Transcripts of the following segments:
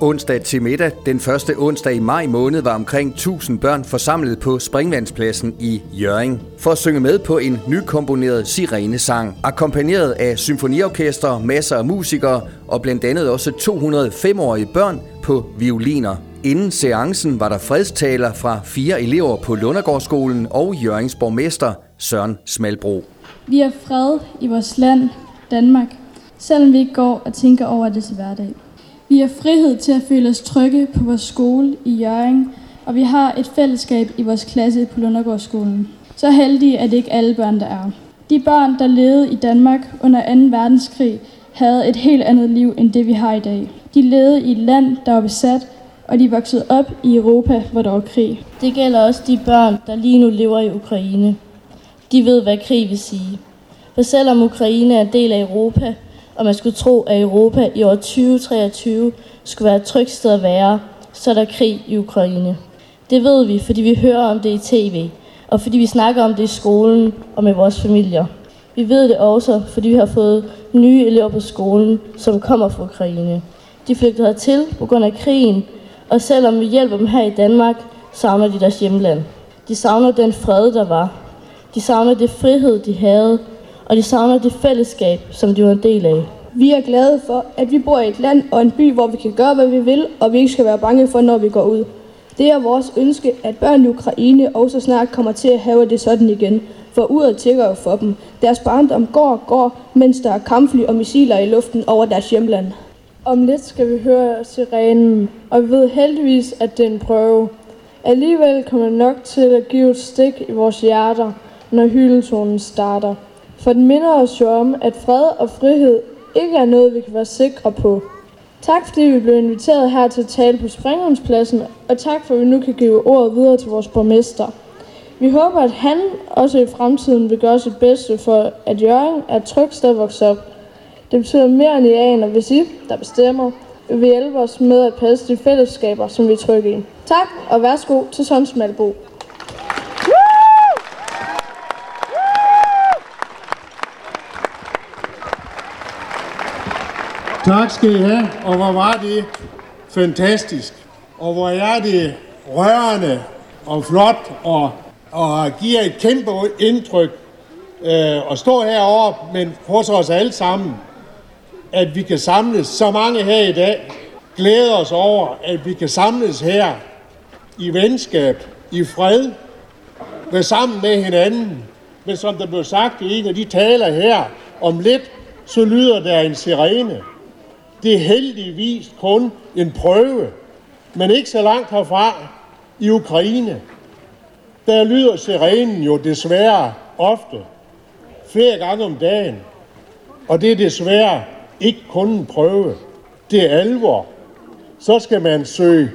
Onsdag til middag, den første onsdag i maj måned, var omkring 1000 børn forsamlet på Springvandspladsen i Jøring for at synge med på en nykomponeret sirenesang, akkompagneret af symfoniorkester, masser af musikere og blandt andet også 205-årige børn på violiner. Inden seancen var der fredstaler fra fire elever på Lundergårdsskolen og Jørgens borgmester Søren Smalbro. Vi har fred i vores land, Danmark, selvom vi ikke går og tænker over det til hverdag. Vi har frihed til at føle os trygge på vores skole i Jørgen, og vi har et fællesskab i vores klasse på Lundergårdsskolen. Så heldige er det ikke alle børn, der er. De børn, der levede i Danmark under 2. verdenskrig, havde et helt andet liv end det, vi har i dag. De levede i et land, der var besat, og de voksede op i Europa, hvor der var krig. Det gælder også de børn, der lige nu lever i Ukraine. De ved, hvad krig vil sige. For selvom Ukraine er en del af Europa, og man skulle tro, at Europa i år 2023 skulle være et trygt sted at være, så er der krig i Ukraine. Det ved vi, fordi vi hører om det i tv, og fordi vi snakker om det i skolen og med vores familier. Vi ved det også, fordi vi har fået nye elever på skolen, som kommer fra Ukraine. De flygter hertil på grund af krigen, og selvom vi hjælper dem her i Danmark, savner de deres hjemland. De savner den fred, der var. De savner det frihed, de havde, og de savner det fællesskab, som de var en del af. Vi er glade for, at vi bor i et land og en by, hvor vi kan gøre, hvad vi vil, og vi ikke skal være bange for, når vi går ud. Det er vores ønske, at børn i Ukraine også snart kommer til at have det sådan igen, for uret tigger jo for dem. Deres barndom går og går, mens der er kampfly og missiler i luften over deres hjemland. Om lidt skal vi høre sirenen, og vi ved heldigvis, at det er en prøve. Alligevel kommer det nok til at give et stik i vores hjerter, når hyldeltonen starter. For den minder os jo om, at fred og frihed ikke er noget, vi kan være sikre på. Tak fordi vi blev inviteret her til at tale på Springhåndspladsen, og tak for at vi nu kan give ordet videre til vores borgmester. Vi håber, at han også i fremtiden vil gøre sit bedste for, at Jørgen er et trygt sted at vokse op. Det betyder mere end I aner, hvis I, der bestemmer, vil hjælpe os med at passe de fællesskaber, som vi er trygge i. Tak, og værsgo til Sons Tak skal I have, og hvor var det fantastisk. Og hvor er det rørende og flot, og, og giver et kæmpe indtryk øh, at stå heroppe, men hos os alle sammen, at vi kan samles så mange her i dag. Glæder os over, at vi kan samles her i venskab, i fred, være sammen med hinanden. Men som der blev sagt i en af de taler her, om lidt, så lyder der en sirene. Det er heldigvis kun en prøve, men ikke så langt herfra i Ukraine. Der lyder sirenen jo desværre ofte, flere gange om dagen. Og det er desværre ikke kun en prøve. Det er alvor. Så skal man søge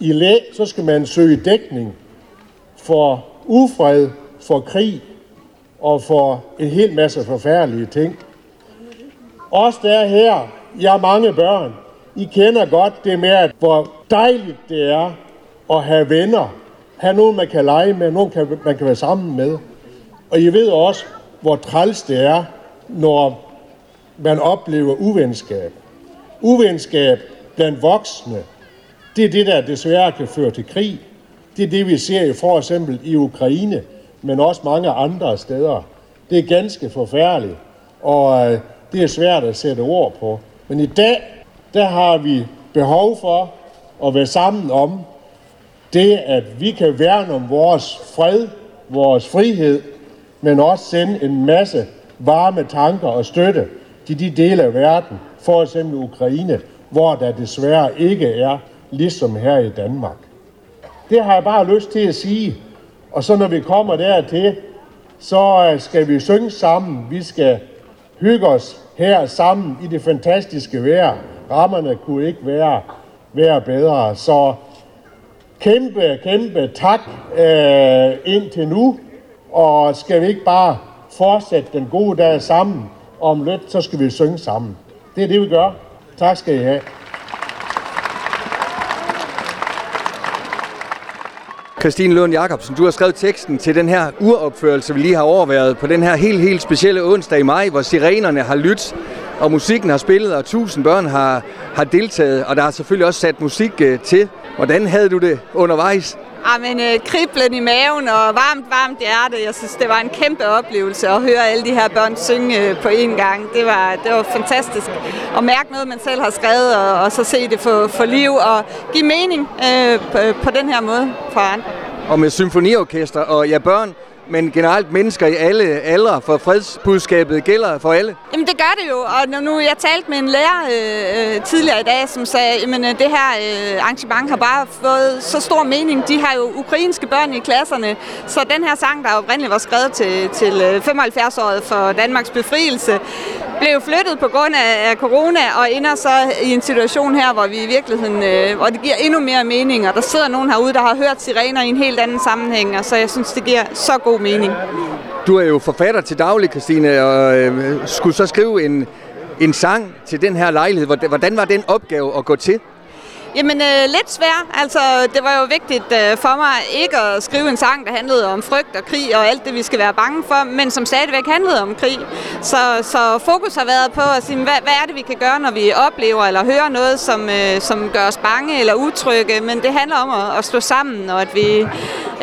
i læ, så skal man søge dækning for ufred, for krig og for en hel masse forfærdelige ting. Os der er her jeg mange børn. I kender godt det med, at hvor dejligt det er at have venner. Have nogen, man kan lege med, nogen, kan, man kan være sammen med. Og I ved også, hvor træls det er, når man oplever uvenskab. Uvenskab blandt voksne, det er det, der desværre kan føre til krig. Det er det, vi ser for eksempel i Ukraine, men også mange andre steder. Det er ganske forfærdeligt, og øh, det er svært at sætte ord på. Men i dag, der har vi behov for at være sammen om det, at vi kan værne om vores fred, vores frihed, men også sende en masse varme tanker og støtte til de dele af verden, for eksempel Ukraine, hvor der desværre ikke er ligesom her i Danmark. Det har jeg bare lyst til at sige. Og så når vi kommer dertil, så øh, skal vi synge sammen. Vi skal hygge os her sammen i det fantastiske vejr. Rammerne kunne ikke være, være bedre. Så kæmpe, kæmpe tak øh, indtil nu. Og skal vi ikke bare fortsætte den gode dag sammen? Om lidt, så skal vi synge sammen. Det er det, vi gør. Tak skal I have. Christine Lund Jacobsen, du har skrevet teksten til den her uropførelse, vi lige har overværet på den her helt, helt specielle onsdag i maj, hvor sirenerne har lyttet og musikken har spillet, og tusind børn har, har deltaget, og der har selvfølgelig også sat musik øh, til. Hvordan havde du det undervejs? Ja, men øh, kriblen i maven og varmt, varmt hjerte. Jeg synes, det var en kæmpe oplevelse at høre alle de her børn synge øh, på én gang. Det var, det var fantastisk at mærke noget, man selv har skrevet, og, og så se det få, for liv og give mening øh, på, på den her måde for andre. Og med symfoniorkester og ja, børn, men generelt mennesker i alle aldre, for fredsbudskabet gælder for alle? Jamen det gør det jo, og nu, nu jeg talte med en lærer øh, øh tidligere i dag, som sagde, at øh, det her øh, arrangement har bare fået så stor mening. De har jo ukrainske børn i klasserne, så den her sang, der oprindeligt var skrevet til, til øh, 75-året for Danmarks befrielse, blev flyttet på grund af, af corona, og ender så i en situation her, hvor vi i virkeligheden, øh, hvor det giver endnu mere mening, og der sidder nogen herude, der har hørt sirener i en helt anden sammenhæng, og så jeg synes, det giver så god mening. Du er jo forfatter til daglig, Christine, og øh, skulle så skrive en, en sang til den her lejlighed. Hvordan var den opgave at gå til? Jamen, øh, lidt svær. Altså, det var jo vigtigt øh, for mig ikke at skrive en sang, der handlede om frygt og krig og alt det, vi skal være bange for, men som stadigvæk handlede om krig. Så, så fokus har været på at sige, hvad, hvad er det, vi kan gøre, når vi oplever eller hører noget, som, øh, som gør os bange eller utrygge. Men det handler om at, at stå sammen, og at vi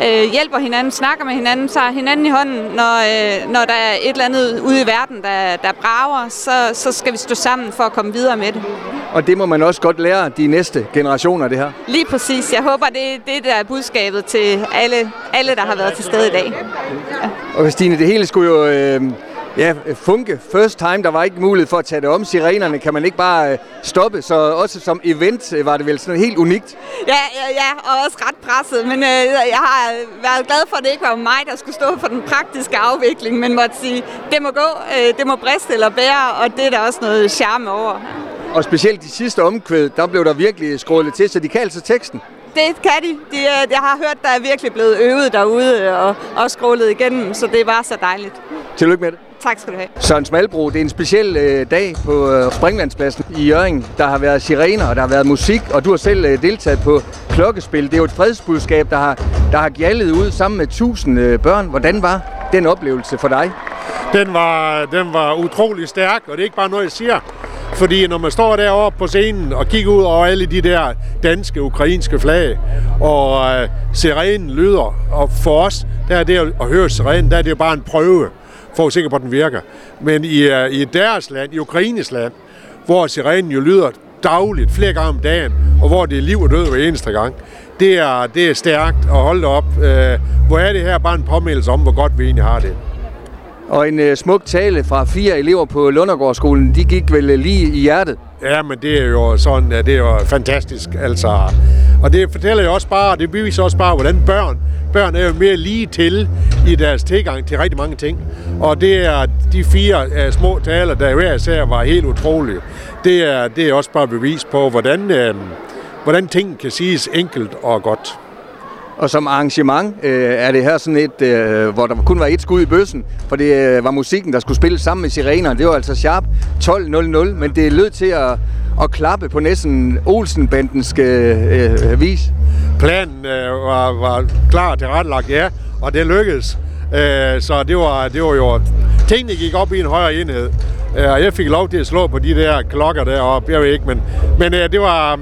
øh, hjælper hinanden, snakker med hinanden, tager hinanden i hånden. Når, øh, når der er et eller andet ude i verden, der, der brager, så, så skal vi stå sammen for at komme videre med det. Og det må man også godt lære de næste generationer, det her. Lige præcis. Jeg håber, det er det, der er budskabet til alle, alle der har været til stede i dag. Ja. Og Christine, det hele skulle jo... Øh, Ja, funke. First time, der var ikke mulighed for at tage det om. Sirenerne kan man ikke bare øh, stoppe, så også som event øh, var det vel sådan helt unikt. Ja, ja, ja og også ret presset, men øh, jeg har været glad for, at det ikke var mig, der skulle stå for den praktiske afvikling, men måtte sige, det må gå, øh, det må briste eller bære, og det er der også noget charme over. Og specielt de sidste omkvæd, der blev der virkelig skrålet til, så de kan altså teksten. Det kan de. de. Jeg har hørt, der er virkelig blevet øvet derude og, og scrollet igennem, så det var så dejligt. Tillykke med det. Tak skal du have. Søren Smalbro, det er en speciel øh, dag på øh, Springvandspladsen i Jørgen. Der har været sirener, og der har været musik, og du har selv øh, deltaget på klokkespil. Det er jo et fredsbudskab, der har, der har gjaldet ud sammen med tusind øh, børn. Hvordan var den oplevelse for dig? Den var, den var utrolig stærk, og det er ikke bare noget, jeg siger. Fordi når man står deroppe på scenen og kigger ud over alle de der danske, ukrainske flag, og øh, sirenen lyder, og for os, der er det at høre sirenen, der er det jo bare en prøve for at sikre på, at den virker. Men i, øh, i deres land, i Ukraines land, hvor sirenen jo lyder dagligt, flere gange om dagen, og hvor det er liv og død hver eneste gang, det er, det er stærkt at holde op. Øh, hvor er det her bare en påmeldelse om, hvor godt vi egentlig har det. Og en uh, smuk tale fra fire elever på Lundergårdsskolen, de gik vel øh, lige i hjertet? Ja, men det er jo sådan, det er jo fantastisk. Altså. Og det fortæller jo også bare, det beviser også bare, hvordan børn, børn er jo mere lige til i deres tilgang til rigtig mange ting. Og det er de fire uh, små taler, der hver især var helt utrolige. Det er, det er også bare bevis på, hvordan, uh, hvordan ting kan siges enkelt og godt. Og som arrangement øh, er det her sådan et, øh, hvor der kun var et skud i bøssen, for det øh, var musikken, der skulle spille sammen med sirenerne. Det var altså sharp 12.00, men det lød til at, at klappe på næsten Olsen-bandens øh, øh vis. Planen øh, var, var klar til retlagt, ja, og det lykkedes. Øh, så det var, det var jo... Tingene gik op i en højere enhed. Øh, og jeg fik lov til at slå på de der klokker deroppe, jeg ved ikke, men, men øh, det var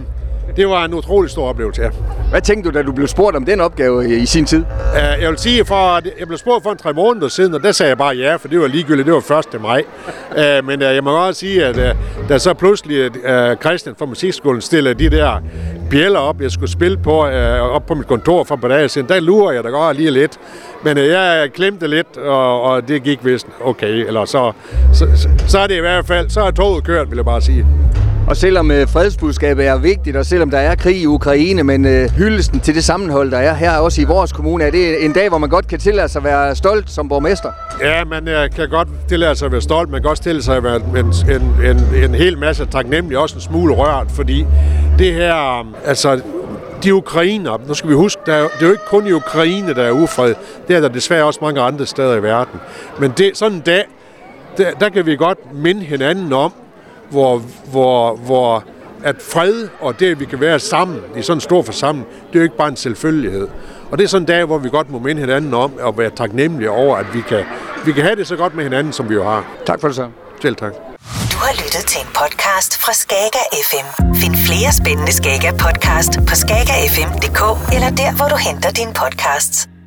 det var en utrolig stor oplevelse, ja. Hvad tænkte du, da du blev spurgt om den opgave i sin tid? Uh, jeg vil sige, for, jeg blev spurgt for en tre måneder siden, og der sagde jeg bare ja, for det var ligegyldigt, det var 1. maj. Uh, men uh, jeg må også sige, at uh, da så pludselig uh, Christian fra Musikskolen stillede de der bjæller op, jeg skulle spille på, uh, op på mit kontor for et par dage siden, der lurer jeg da godt lige lidt. Men uh, jeg klemte lidt, og, og det gik vist okay. Eller så, så, så, så er det i hvert fald, så er toget kørt, vil jeg bare sige. Og selvom øh, fredsbudskabet er vigtigt, og selvom der er krig i Ukraine, men øh, hyldesten til det sammenhold, der er her også i vores kommune, er det en dag, hvor man godt kan tillade sig at være stolt som borgmester? Ja, man øh, kan godt tillade sig at være stolt, man kan også tillade sig at være en, en, en, en hel masse taknemmelig, også en smule rørt, fordi det her, øh, altså de ukrainer, nu skal vi huske, der er, det er jo ikke kun i Ukraine, der er ufred. Det er der desværre også mange andre steder i verden. Men det, sådan en dag, der, der kan vi godt minde hinanden om, hvor, hvor, hvor at fred og det, at vi kan være sammen i sådan en stor forsamling, det er jo ikke bare en selvfølgelighed. Og det er sådan en dag, hvor vi godt må minde hinanden om at være taknemmelige over, at vi kan, vi kan have det så godt med hinanden, som vi jo har. Tak for det så. Selv tak. har lyttet til en podcast fra Skager FM. Find flere spændende Skager podcast på skagerfm.dk eller der, hvor du henter dine podcasts.